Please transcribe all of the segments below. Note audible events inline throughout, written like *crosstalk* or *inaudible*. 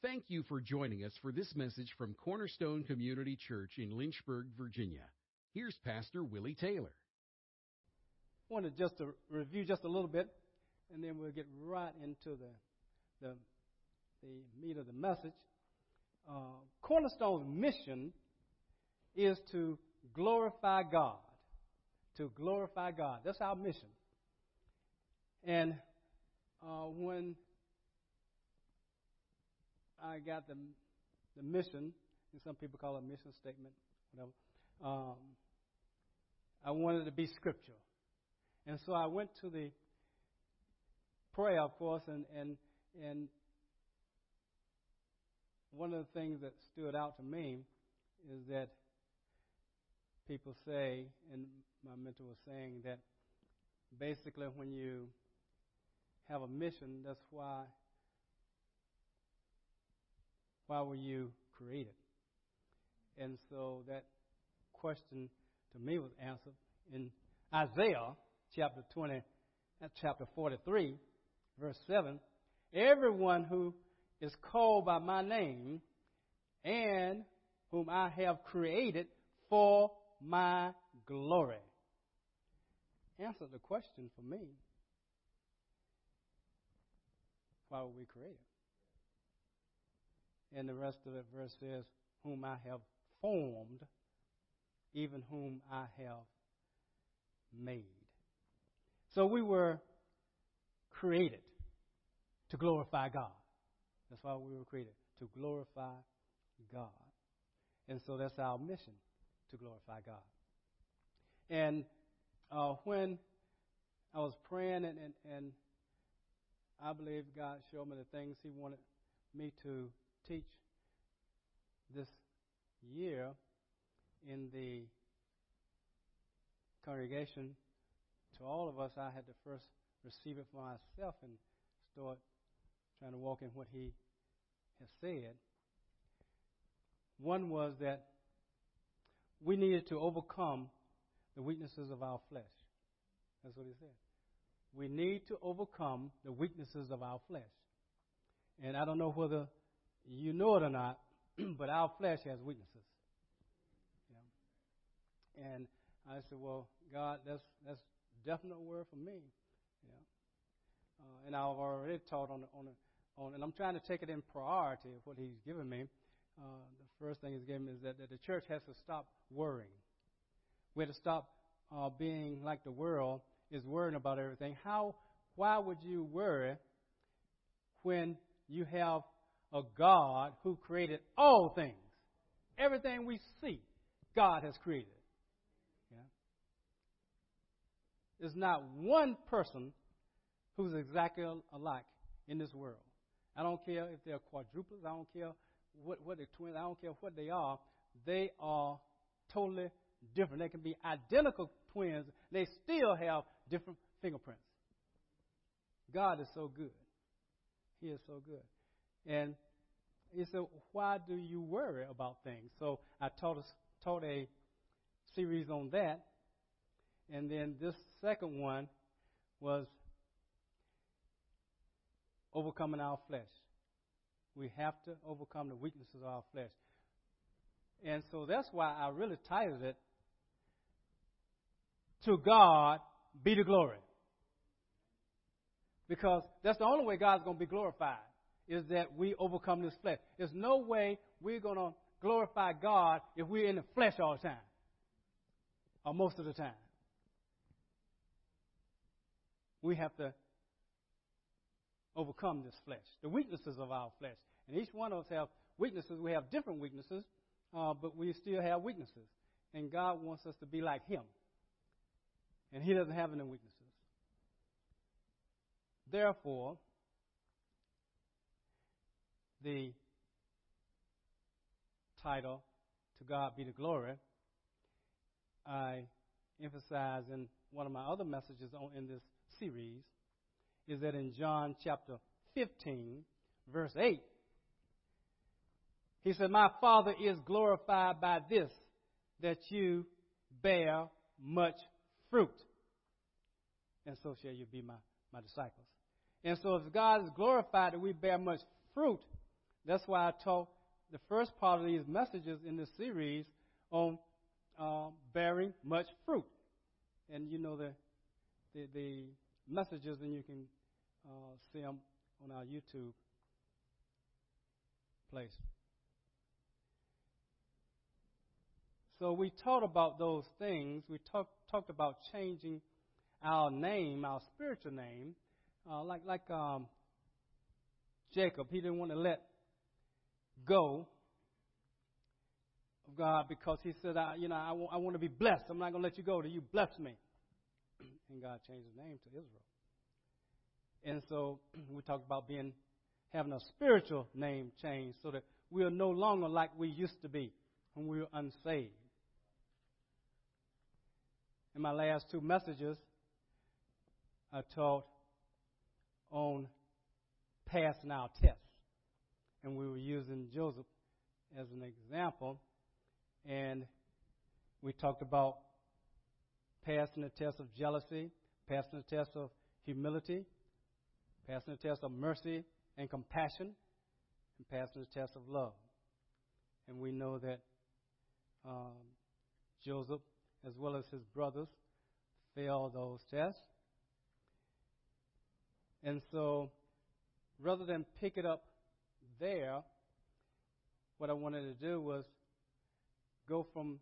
Thank you for joining us for this message from Cornerstone Community Church in Lynchburg, Virginia. Here's Pastor Willie Taylor. I wanted just to review just a little bit, and then we'll get right into the the, the meat of the message. Uh, Cornerstone's mission is to glorify God. To glorify God. That's our mission. And uh, when I got the the mission, and some people call it a mission statement, whatever. Um, I wanted to be scriptural, and so I went to the prayer, of course, and and and one of the things that stood out to me is that people say, and my mentor was saying that basically when you have a mission, that's why why were you created? And so that question to me was answered in Isaiah chapter 20, uh, chapter 43, verse 7. Everyone who is called by my name and whom I have created for my glory. Answer the question for me. Why were we created? And the rest of the verse says, Whom I have formed, even whom I have made. So we were created to glorify God. That's why we were created, to glorify God. And so that's our mission, to glorify God. And uh, when I was praying, and, and, and I believe God showed me the things He wanted me to teach this year in the congregation, to all of us, I had to first receive it for myself and start trying to walk in what he has said. One was that we needed to overcome the weaknesses of our flesh. That's what he said. We need to overcome the weaknesses of our flesh. And I don't know whether you know it or not, *clears throat* but our flesh has weaknesses. Yeah. And I said, well, God, that's that's definite word for me. Yeah. Uh, and I've already taught on on on, and I'm trying to take it in priority of what He's given me. Uh, the first thing He's given me is that, that the church has to stop worrying. We have to stop uh, being like the world is worrying about everything. How? Why would you worry when you have a God who created all things. Everything we see, God has created. Yeah? There's not one person who's exactly alike in this world. I don't care if they're quadruplets. I don't care what, what they're twins. I don't care what they are. They are totally different. They can be identical twins. They still have different fingerprints. God is so good. He is so good. And he said, Why do you worry about things? So I taught, us, taught a series on that. And then this second one was overcoming our flesh. We have to overcome the weaknesses of our flesh. And so that's why I really titled it, To God Be the Glory. Because that's the only way God's going to be glorified is that we overcome this flesh. There's no way we're going to glorify God if we're in the flesh all the time, or most of the time. We have to overcome this flesh, the weaknesses of our flesh. And each one of us have weaknesses. We have different weaknesses, uh, but we still have weaknesses. And God wants us to be like Him. And He doesn't have any weaknesses. Therefore, the title, To God Be the Glory, I emphasize in one of my other messages on, in this series is that in John chapter 15, verse 8, he said, My Father is glorified by this, that you bear much fruit. And so shall you be my, my disciples. And so if God is glorified that we bear much fruit, That's why I taught the first part of these messages in this series on uh, bearing much fruit. And you know the the, the messages, and you can uh, see them on our YouTube place. So we taught about those things. We talk, talked about changing our name, our spiritual name, uh, like like um, Jacob. He didn't want to let go of God because he said, I, you know, I, w- I want to be blessed. I'm not going to let you go till you bless me. *clears throat* and God changed his name to Israel. And so *clears throat* we talked about being having a spiritual name change so that we are no longer like we used to be when we were unsaved. In my last two messages, I taught on passing our tests. And we were using Joseph as an example. And we talked about passing the test of jealousy, passing the test of humility, passing the test of mercy and compassion, and passing the test of love. And we know that um, Joseph, as well as his brothers, failed those tests. And so, rather than pick it up there, what I wanted to do was go from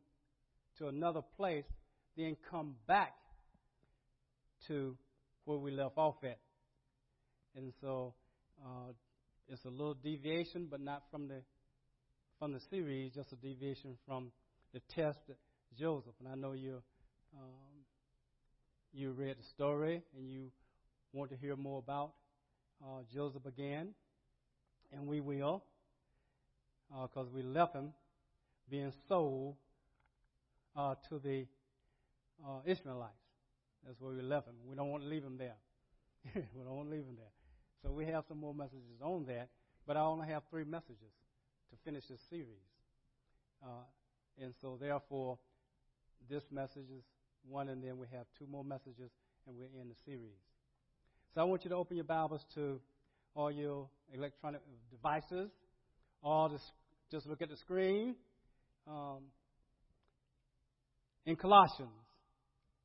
to another place, then come back to where we left off at. And so uh, it's a little deviation, but not from the from the series, just a deviation from the test that Joseph. And I know you um, you read the story and you want to hear more about uh, Joseph again, and we will, because uh, we left him being sold uh, to the uh. That's where we left him. We don't want to leave him there. *laughs* we don't want to leave him there. So we have some more messages on that, but I only have three messages to finish this series. Uh, and so, therefore, this message is one, and then we have two more messages, and we're in the series. So I want you to open your Bibles to all your electronic devices. All just look at the screen. Um, in Colossians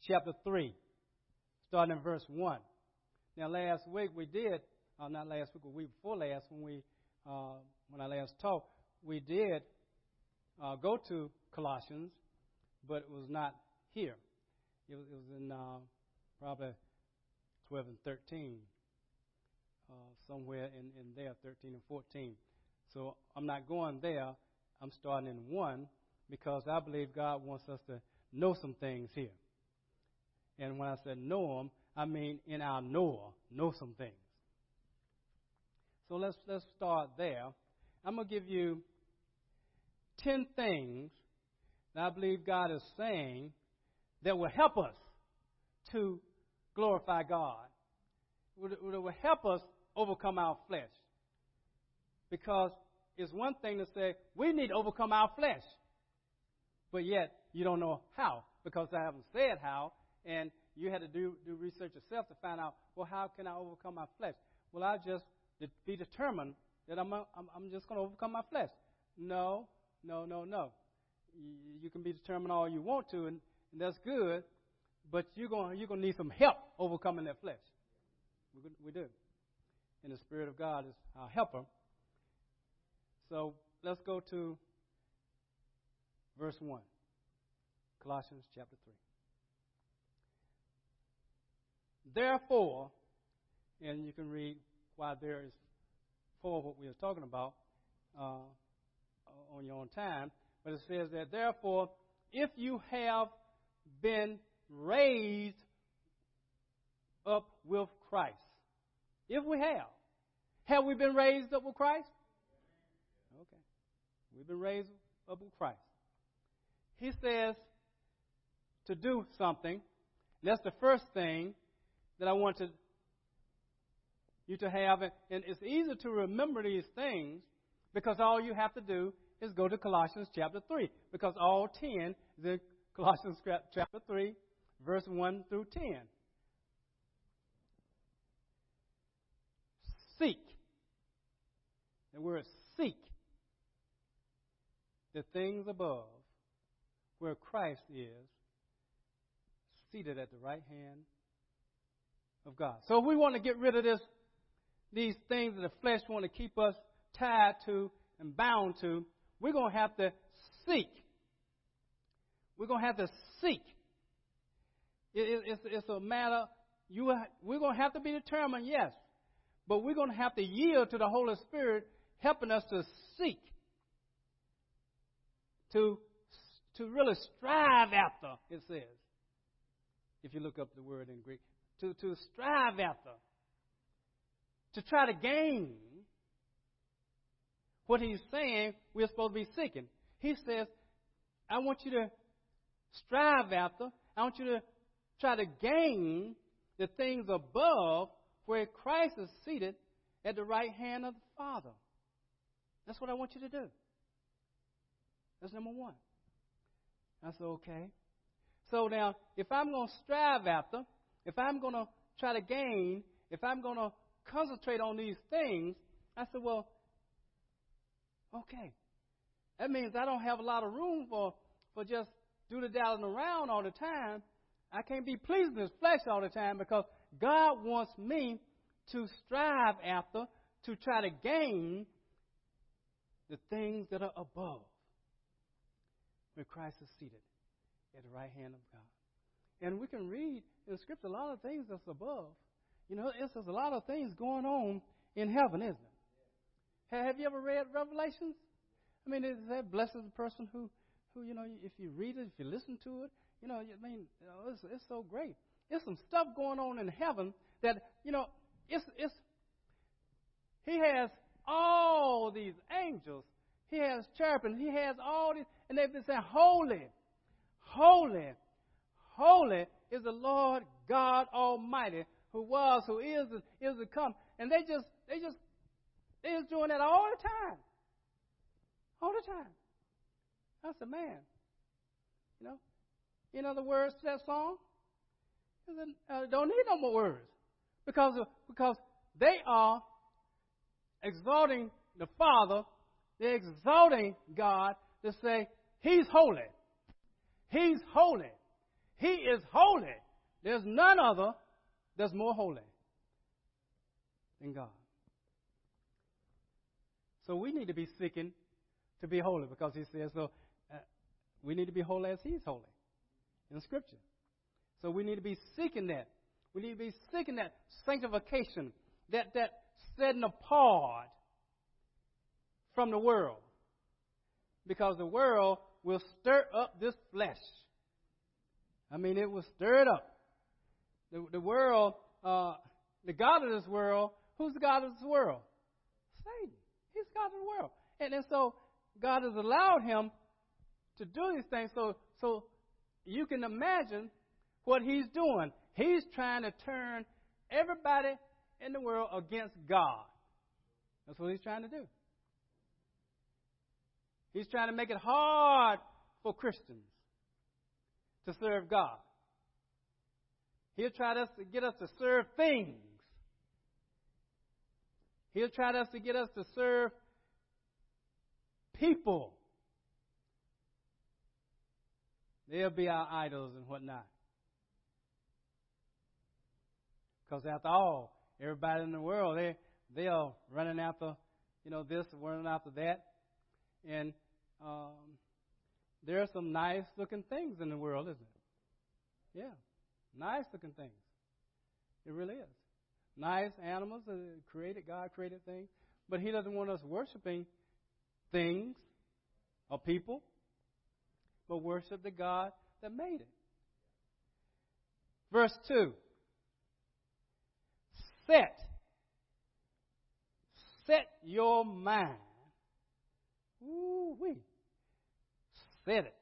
chapter 3, starting in verse 1. Now, last week we did uh, not last week, but week before last, when we uh, when I last talked, we did uh, go to Colossians, but it was not here. It was, it was in uh, probably 12 and 13, uh, somewhere in, in there, 13 and 14. So I'm not going there. I'm starting in 1 because I believe God wants us to know some things here. And when I said know them, I mean in our knower, know some things. So let's let's start there. I'm going to give you 10 things that I believe God is saying that will help us to glorify God. That will help us overcome our flesh. Because it's one thing to say, we need to overcome our flesh. But yet, you don't know how, because I haven't said how, and you had to do, do research yourself to find out, well, how can I overcome my flesh? Well, I just be determined that I'm, a, I'm, just going to overcome my flesh. No, no, no, no. You, can be determined all you want to, and, and that's good, but you're going you're to need some help overcoming that flesh. We, we do. And the Spirit of God is our helper. So let's go to verse 1, Colossians chapter 3. Therefore, and you can read why there is for what we are talking about uh, on your own time. But it says that, therefore, if you have been raised up with Christ, if we have, have we been raised up with Christ? Okay. We've been raised up with Christ. He says to do something. That's the first thing that I want to you to have. And it's easy to remember these things because all you have to do is go to Colossians chapter 3 because all 10 is in Colossians chapter 3, verse 1 through 10. Seek. The word seek the things above where Christ is seated at the right hand of God. So if we want to get rid of this, these things that the flesh want to keep us tied to and bound to, we're going to have to seek. We're going to have to seek. It, it, it's, it's a matter, you, we're going to have to be determined, yes, but we're going to have to yield to the Holy Spirit helping us to seek, to, to really strive after, it says, if you look up the word in Greek, to, to strive after, to try to gain what he's saying we're supposed to be seeking. He says, I want you to strive after, I want you to try to gain the things above where Christ is seated at the right hand of the Father. That's what I want you to do. That's number one. I said, okay. So now, if I'm going to strive after, if I'm going to try to gain, if I'm going to concentrate on these things, I said, well, okay. That means I don't have a lot of room for, for just doodle-dallying around all the time. I can't be pleasing his flesh all the time because God wants me to strive after, to try to gain the things that are above, where Christ is seated at the right hand of God. And we can read in Scripture a lot of things that's above. You know, there's a lot of things going on in heaven, isn't it? Have you ever read Revelations? I mean, it that "Blessed is the person who, who you know, if you read it, if you listen to it, you know, I mean, you know, it's, it's so great. There's some stuff going on in heaven that, you know, it's, it's, he has all these angels. He has cherubim. He has all these, and they've been saying, Holy, holy, holy is the Lord God Almighty, who was, who is, and is to come. And they just, they just, they just doing that all the time. All the time. I said, man, you know, in other words that song? Uh, don't need no more words. Because, because they are exalting the Father, they're exalting God to say, He's holy. He's holy. He is holy. There's none other that's more holy than God. So we need to be seeking to be holy because He says so. Uh, we need to be holy as He's holy in Scripture. So we need to be seeking that. We need to be seeking that sanctification, that, that setting apart from the world. Because the world will stir up this flesh. I mean, it will stir it up. The, the world, uh, the God of this world, who's the God of this world? Satan. He's God of the world. And, and so God has allowed him to do these things so, so you can imagine what he's doing. He's trying to turn everybody in the world against God. That's what he's trying to do. He's trying to make it hard for Christians to serve God. He'll try to get us to serve things. He'll try to get us to serve people. They'll be our idols and whatnot. Because after all, everybody in the world, they they are running after, you know, this, running after that, and um, there are some nice looking things in the world, isn't it? Yeah, nice looking things. It really is. Nice animals, uh, created God created things, but He doesn't want us worshiping things or people but worship the God that made it. Verse 2 Set. Set your mind. Ooh, wee. Set it.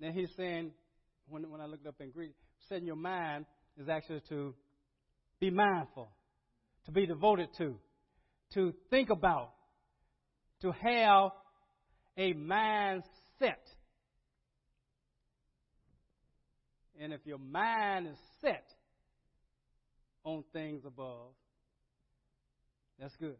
Now he's saying, when, when I looked up in Greek, setting your mind is actually to be mindful, to be devoted to, to think about, to have a mindset. And if your mind is set on things above, that's good.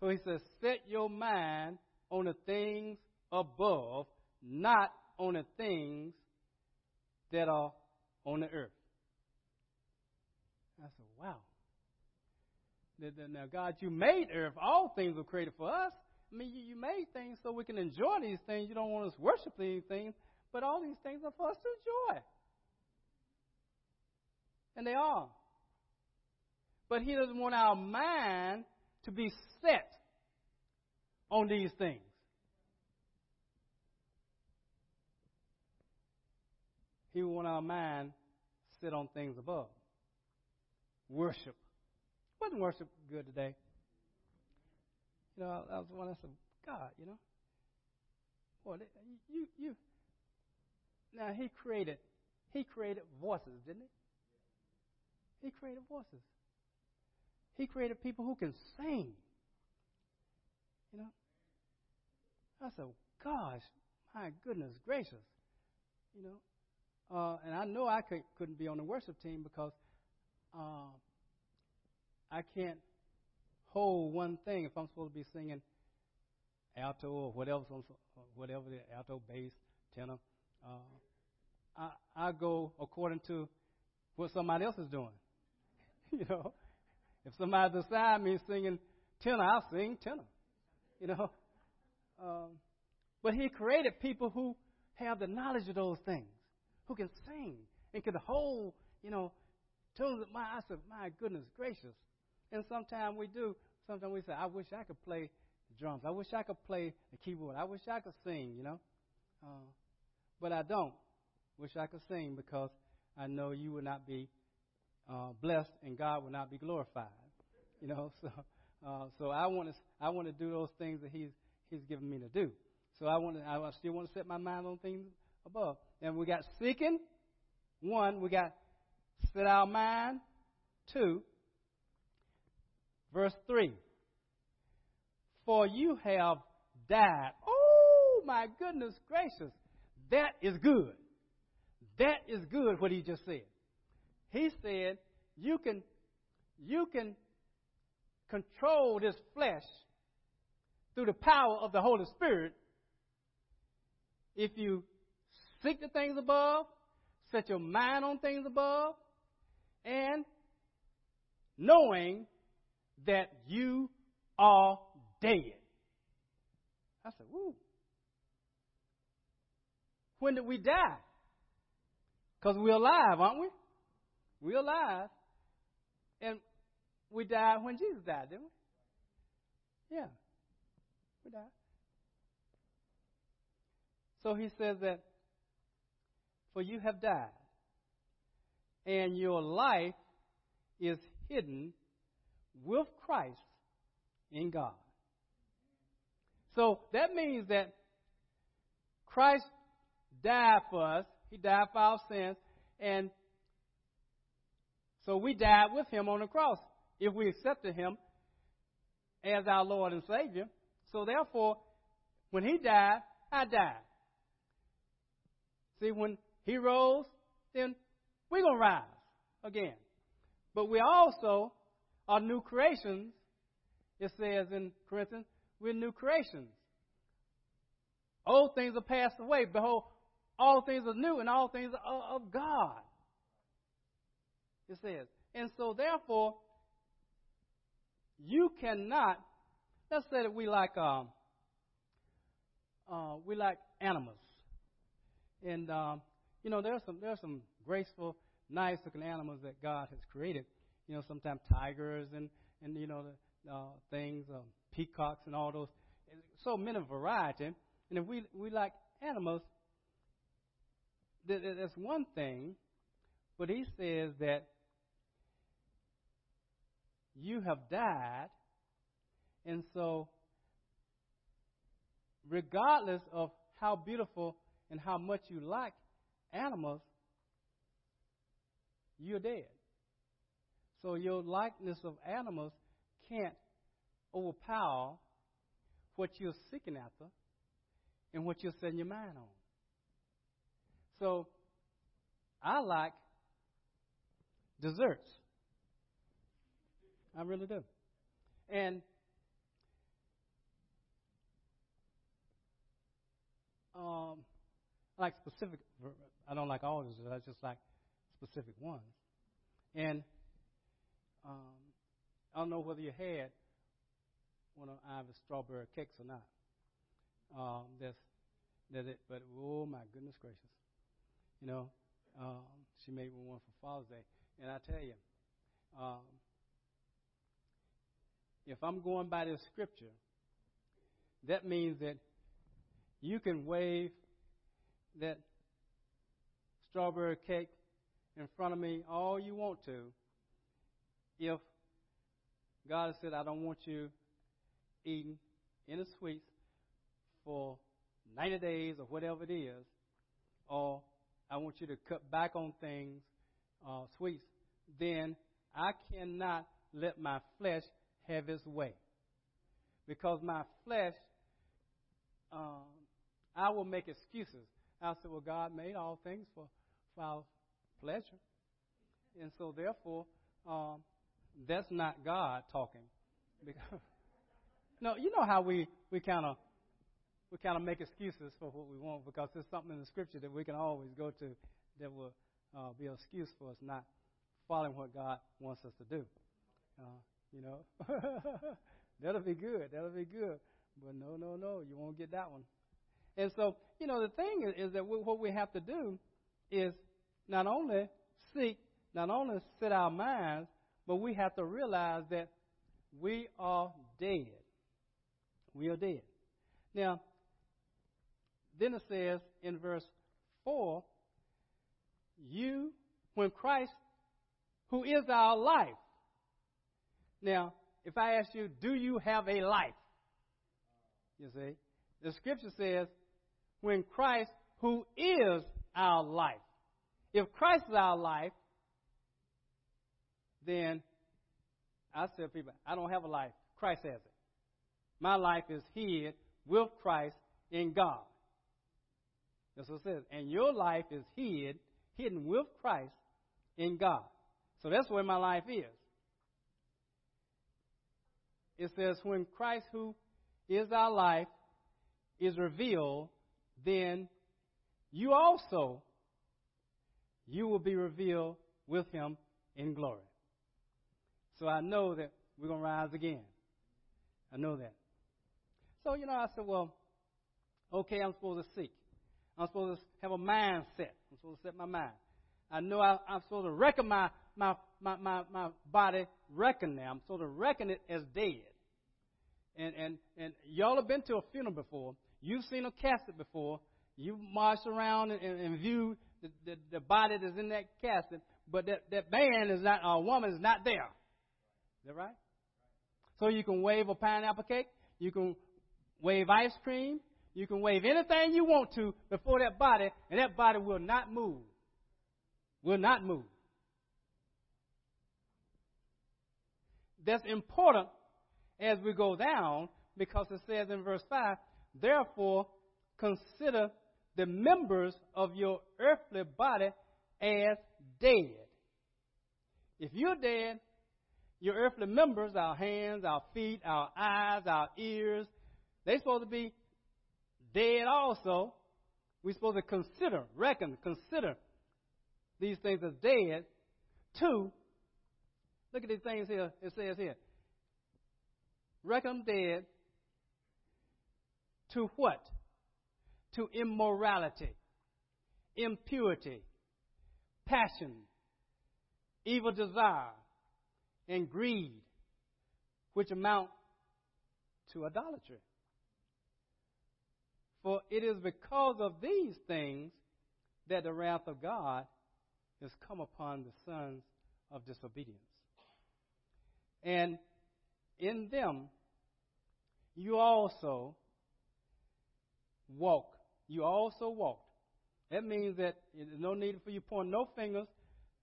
So he says, set your mind on the things above, not on the things that are on the earth. I said, wow. Now, God, you made earth. All things were created for us. I mean, you, made things so we can enjoy these things. You don't want us to worship these things, but all these things are for us to enjoy. And they are. But He doesn't want our mind to be set on these things. He want our mind sit on things above. Worship. Wasn't worship good today? You know, I was one I said, God, you know. Boy, you you now he created he created voices, didn't he? He created voices. He created people who can sing. You know? I said, gosh, my goodness gracious. You know, uh, and I know I could, couldn't be on the worship team because uh, I can't hold one thing if I'm supposed to be singing alto or whatever, whatever the alto, bass, tenor. Uh, I, I go according to what somebody else is doing. *laughs* you know, if somebody beside me singing tenor, I'll sing tenor. You know, um, but He created people who have the knowledge of those things who can sing and can hold, you know, tunes. My, I said, my goodness gracious. And sometimes we do. Sometimes we say, I wish I could play drums. I wish I could play the keyboard. I wish I could sing, you know. Uh, but I don't. Wish I could sing because I know you would not be uh, blessed and God will not be glorified. You know, *laughs* so uh, so I want to I want to do those things that He's He's given me to do. So I want to I still want to set my mind on things above. And we got seeking. One, we got set our mind. Two, verse three. For you have died. Oh my goodness gracious. That is good. That is good what he just said. He said you can you can control this flesh through the power of the Holy Spirit if you Seek the things above, set your mind on things above, and knowing that you are dead. I said, woo. When did we die? Because we're alive, aren't we? We're alive. And we died when Jesus died, didn't we? Yeah. We died. So he says that for you have died, and your life is hidden with Christ in God. So that means that Christ died for us. He died for our sins. And so we died with him on the cross if we accepted him as our Lord and Savior. So therefore, when he died, I died. See, when he rose, then we're going to rise again. But we also are new creations. It says in Corinthians, we're new creations. Old things are passed away. Behold, all things are new and all things are of God. It says. And so, therefore, you cannot, let's say that we like, um, uh, we like animals. And um, you know, there's some there's some graceful, nice looking animals that God has created. You know, sometimes tigers and and you know the uh, things, um, peacocks and all those. So many variety. And if we we like animals, that's one thing. But he says that you have died, and so regardless of how beautiful and how much you like animals, you're dead. So your likeness of animals can't overpower what you're seeking after and what you're setting your mind on. So I like desserts. I really do. And um, I like specific. I don't like all of them. I just like specific ones. And um, I don't know whether you had one of Ivy's strawberry cakes or not. Um, that's that it, but oh my goodness gracious, you know, um, she made me one for Father's Day, and I tell you, um, if I'm going by this scripture, that means that you can wave that strawberry cake in front of me all you want to if God has said, I don't want you eating any sweets for 90 days or whatever it is, or I want you to cut back on things, uh, sweets, then I cannot let my flesh have its way. Because my flesh, um, I will make excuses. I said, well, God made all things for, for our pleasure. And so, therefore, um, that's not God talking. *laughs* No, you know how we, we kind of we kind of make excuses for what we want because there's something in the scripture that we can always go to that will uh, be an excuse for us not following what God wants us to do. Uh, you know, *laughs* that'll be good. That'll be good. But no, no, no, you won't get that one. And so, you know, the thing is, is that we, what we have to do is not only seek, not only set our minds, but we have to realize that we are dead. We are dead. Now, then it says in verse 4 You, when Christ, who is our life. Now, if I ask you, do you have a life? You see, the scripture says, when Christ, who is our life. If Christ is our life, then I tell people, I don't have a life. Christ has it. My life is hid with Christ in God. That's what it says. And your life is hid, hidden with Christ in God. So that's where my life is. It says, when Christ, who is our life, is revealed, then you also, you will be revealed with him in glory. So I know that we're going to rise again. I know that. So, you know, I said, well, okay, I'm supposed to seek. I'm supposed to have a mindset. I'm supposed to set my mind. I know I, am supposed to reckon my, my, my, my, my body, reckon now. I'm supposed to reckon it as dead. And, and, and y'all have been to a funeral before. You've seen a casket before. You've marched around and, and, and viewed the, the, the body that's in that casket, but that, that man is not, a woman is not there. Is that right? So you can wave a pineapple cake. You can wave ice cream. You can wave anything you want to before that body, and that body will not move. Will not move. That's important as we go down because it says in verse 5 Therefore, consider the members of your earthly body as dead. If you're dead, your earthly members, our hands, our feet, our eyes, our ears, they're supposed to be dead also. We're supposed to consider, reckon, consider these things as dead. Two, look at these things here. It says here. Dead to what? To immorality, impurity, passion, evil desire, and greed, which amount to idolatry. For it is because of these things that the wrath of God has come upon the sons of disobedience. And in them you also walk. You also walked. That means that there's no need for you to point no fingers.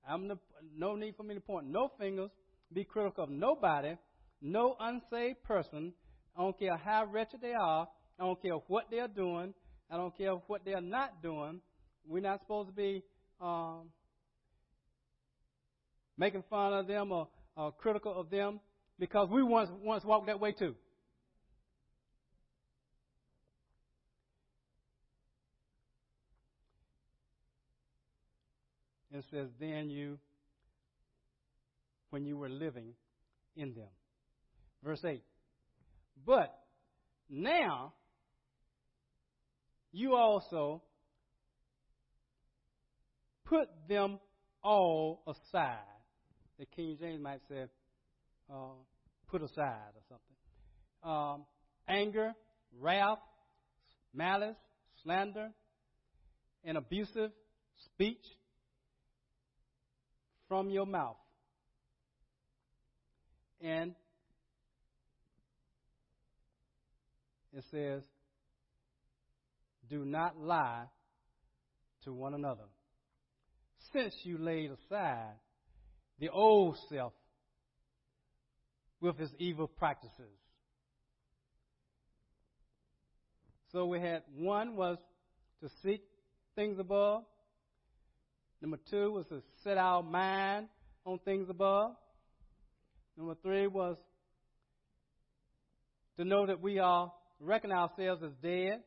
I'm the, no need for me to point no fingers. Be critical of nobody, no unsaved person. I don't care how wretched they are. I don't care what they're doing. I don't care what they're not doing. We're not supposed to be um, making fun of them or, or critical of them because we once once walked that way too. and says, then you, when you were living in them. Verse 8. But now, you also put them all aside. The King James might say, uh, put aside or something. Um, anger, wrath, malice, slander, and abusive speech from your mouth. And it says, do not lie to one another. Since you laid aside the old self with his evil practices. So we had one was to seek things above. Number two was to set our mind on things above. Number three was to know that we are reckon ourselves as dead.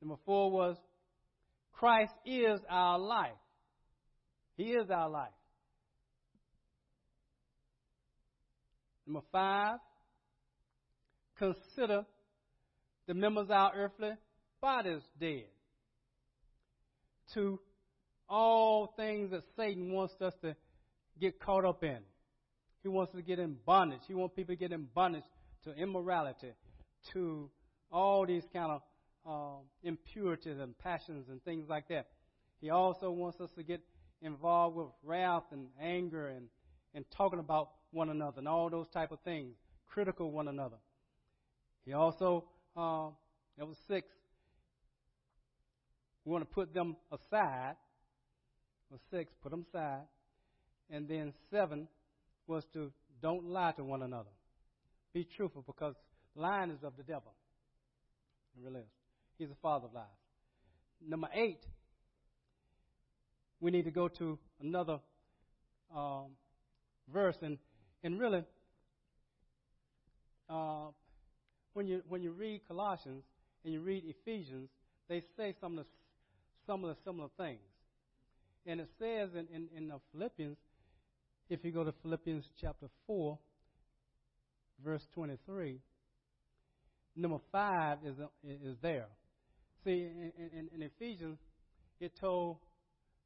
Number four was Christ is our life. He is our life. Number five, consider the members of our earthly bodies dead to all things that Satan wants us to get caught up in. He wants us to get in bondage. He wants people to get in bondage to immorality, to all these kind of uh, impurities and passions and things like that. He also wants us to get involved with wrath and anger and, and talking about one another and all those type of things, critical one another. He also, that was six, we want to put them aside. Or six, put them aside. And then seven was to don't lie to one another. Be truthful because lying is of the devil. It really is. He's the father of lies. Number eight, we need to go to another um, verse and and really uh, when you when you read Colossians and you read Ephesians, they say some of the some of the similar things. And it says in, in, in the Philippians, if you go to Philippians chapter 4, verse 23, number 5 is, is there. See, in, in, in Ephesians, it told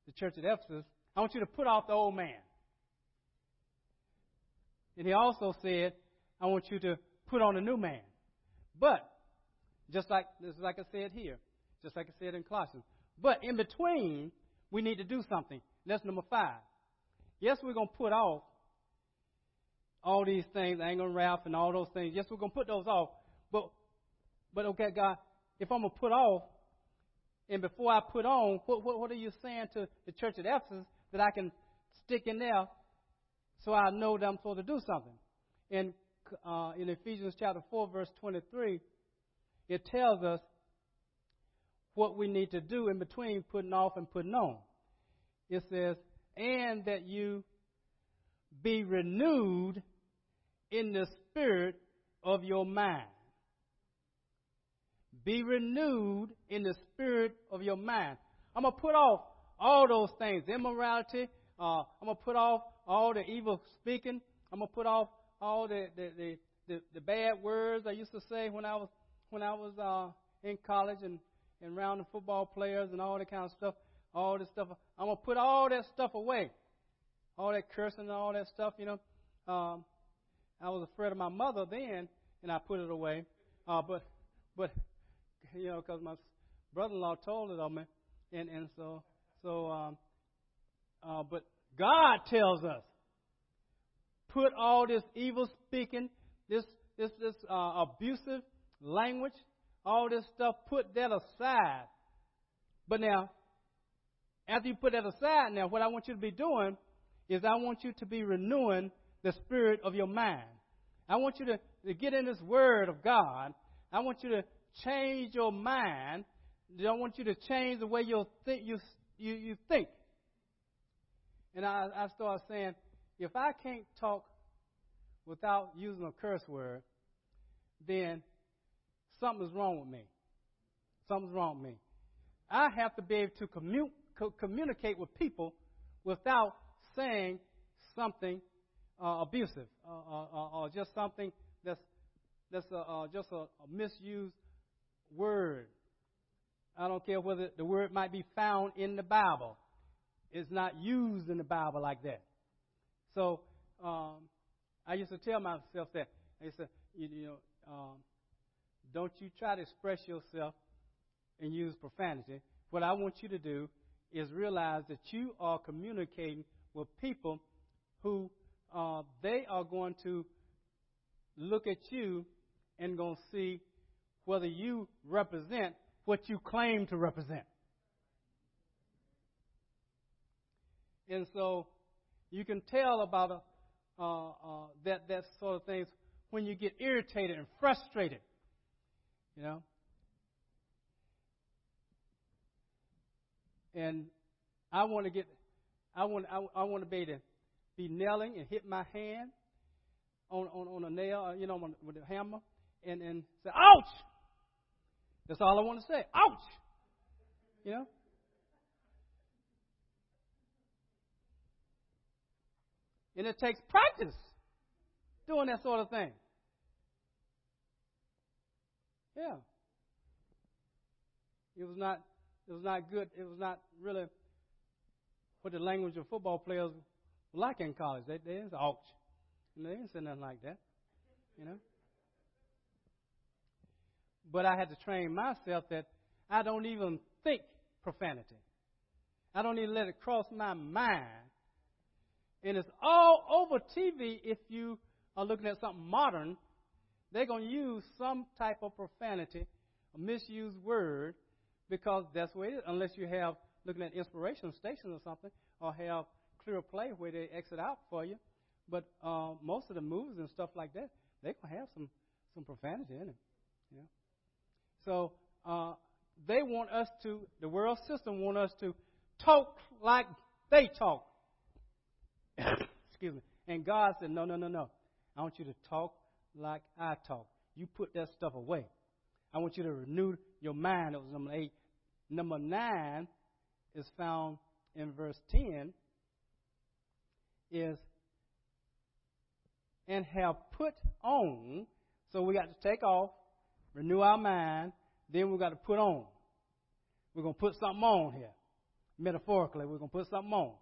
the church at Ephesus, I want you to put off the old man. And he also said, I want you to put on a new man. But, just like, just like I said here, just like I said in Colossians, but in between, we need to do something. That's number five. Yes, we're going to put off all these things, anger and wrath and all those things. Yes, we're going to put those off. But, but okay, God, if I'm going to put off, and before I put on, what, what, what are you saying to the church at Ephesus that I can stick in there so I know that I'm supposed to do something? In, uh, in Ephesians chapter 4, verse 23, it tells us what we need to do in between putting off and putting on. It says, and that you be renewed in the spirit of your mind. Be renewed in the spirit of your mind. I'm going to put off all those things immorality. Uh, I'm going to put off all the evil speaking. I'm to put off all the, the, the, the, the bad words I used to say when I was, when I was uh, in college and and around the football players and all that kind of stuff, all this stuff. I'm gonna put all that stuff away, all that cursing and all that stuff. You know, um, I was afraid of my mother then, and I put it away. Uh, but, but, you know, because my brother-in-law told it on me, and and so so. Um, uh, but God tells us, put all this evil speaking, this this this uh, abusive language, all this stuff, put that aside. But now, after you put that aside, now what I want you to be doing is I want you to be renewing the spirit of your mind. I want you to, to get in this word of God. I want you to change your mind. I want you to change the way you think. You, you, you think. And I, I start saying, if I can't talk without using a curse word, then something's wrong with me. Something's wrong with me. I have to be able to commute, co- communicate with people without saying something uh, abusive uh, uh, or just something that's that's just a, a misused word. I don't care whether the word might be found in the Bible. It's not used in the Bible like that. So um, I used to tell myself that. I said, you, you know, um, don't you try to express yourself and use profanity. What I want you to do is realize that you are communicating with people who uh, they are going to look at you and going to see whether you represent what you claim to represent. And so you can tell about uh, uh, that that sort of things when you get irritated and frustrated. You know. And I want to get, I want, I, I want to be to be nailing and hit my hand on on, on a nail, uh, you know, with a hammer, and and say, "Ouch!" That's all I want to say. Ouch! You know. And it takes practice doing that sort of thing. Yeah. It was not it was not good. It was not really what the language of football players like in college. They, they didn't ouch. And they didn't say nothing like that. You know? But I had to train myself that I don't even think profanity. I don't even let it cross my mind. And it's all over TV if you are looking at something modern. They're going to use some type of profanity, a misused word, because that's where it is, unless you have looking at inspiration stations or something, or have ClearPlay where they exit out for you. But uh, most of the movies and stuff like that, they gonna have some some profanity in it. You? So uh, they want us to, the world system want us to talk like they talk. Excuse me. And God said, no, no, no, no. I want you to talk like I talk. You put that stuff away. I want you to renew your mind. That was number eight. Number nine is found in verse 10 is and have put on. So we got to take off, renew our mind, then we got to put on. We're going to put something on here. Metaphorically, we're going to put something on.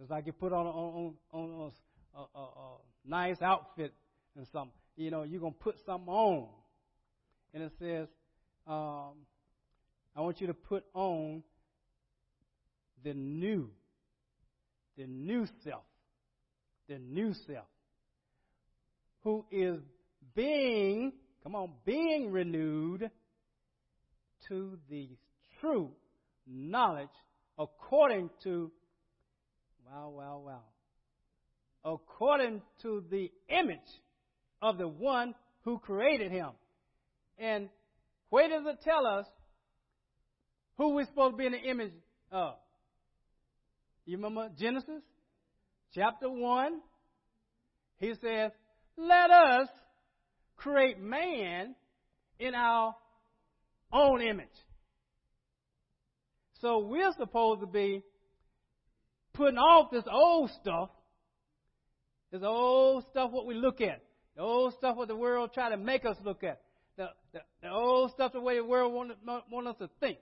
Just like you put on a, on, on, a, a, a nice outfit and something. You know, you're going to put something on. And it says, um, I want you to put on the new, the new self, the new self, who is being, come on, being renewed to the true knowledge according to, wow, wow, wow, according to the image of the one who created him. And where does it tell us who we're supposed to be in the image of? You remember Genesis chapter 1? He says, Let us create man in our own image. So we're supposed to be putting off this old stuff, this old stuff what we look at, the old stuff what the world try to make us look at, the, the, the old stuff the way the world want, want us to think.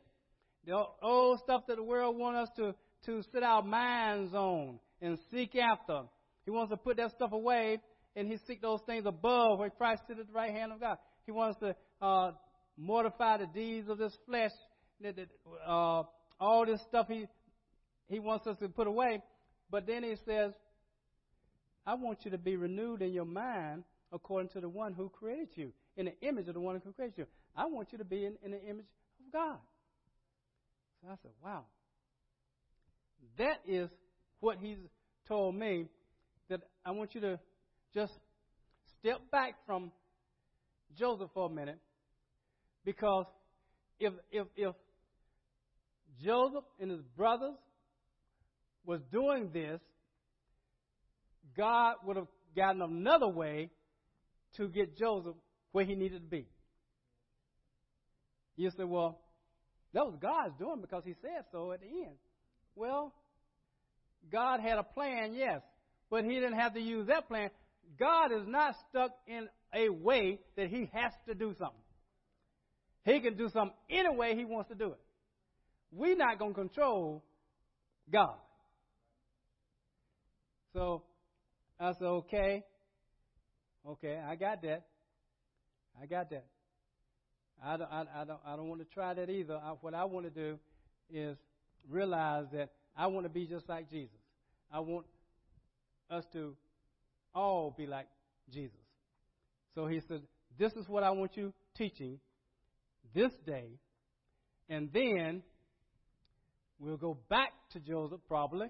The old stuff that the world wants us to, to set our minds on and seek after. He wants to put that stuff away and he seek those things above where Christ sits at the right hand of God. He wants to uh, mortify the deeds of this flesh. That, that, uh, all this stuff he he wants us to put away. But then he says, I want you to be renewed in your mind according to the one who created you, in the image of the one who created you. I want you to be in, in the image of God. So I said, wow. That is what he's told me that I want you to just step back from Joseph for a minute because if if if Joseph and his brothers was doing this, God would have gotten another way to get Joseph where he needed to be. You say, well, that was God's doing because he said so at the end. Well, God had a plan, yes, but He didn't have to use that plan. God is not stuck in a way that He has to do something. He can do something any way He wants to do it. We're not going to control God. So I said, okay, okay, I got that. I got that. I don't, I, I don't, I don't want to try that either. I, what I want to do is realize that I want to be just like Jesus. I want us to all be like Jesus. So he said, This is what I want you teaching this day. And then we'll go back to Joseph, probably,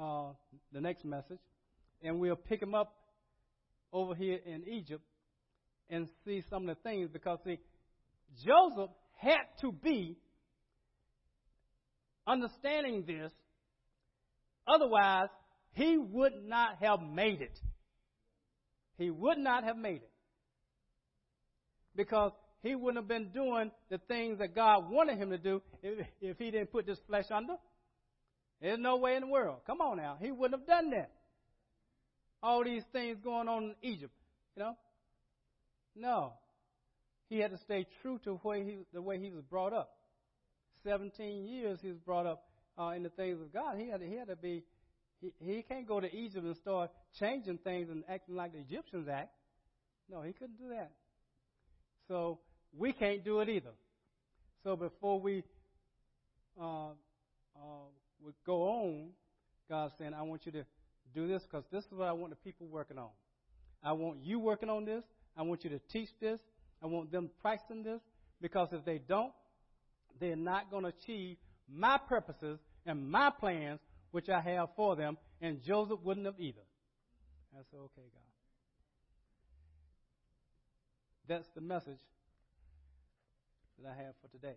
uh, the next message, and we'll pick him up over here in Egypt and see some of the things because, see, Joseph had to be understanding this, otherwise, he would not have made it. He would not have made it. Because he wouldn't have been doing the things that God wanted him to do if, if he didn't put this flesh under. There's no way in the world. Come on now. He wouldn't have done that. All these things going on in Egypt, you know? No. He had to stay true to the way he, the way he was brought up. 17 years he was brought up uh, in the things of God. He had to, he had to be, he, he can't go to Egypt and start changing things and acting like the Egyptians act. No, he couldn't do that. So we can't do it either. So before we uh, uh, would go on, God's saying, I want you to do this because this is what I want the people working on. I want you working on this. I want you to teach this. I want them practicing this because if they don't, they're not going to achieve my purposes and my plans which I have for them, and Joseph wouldn't have either. I said, okay, God. That's the message that I have for today.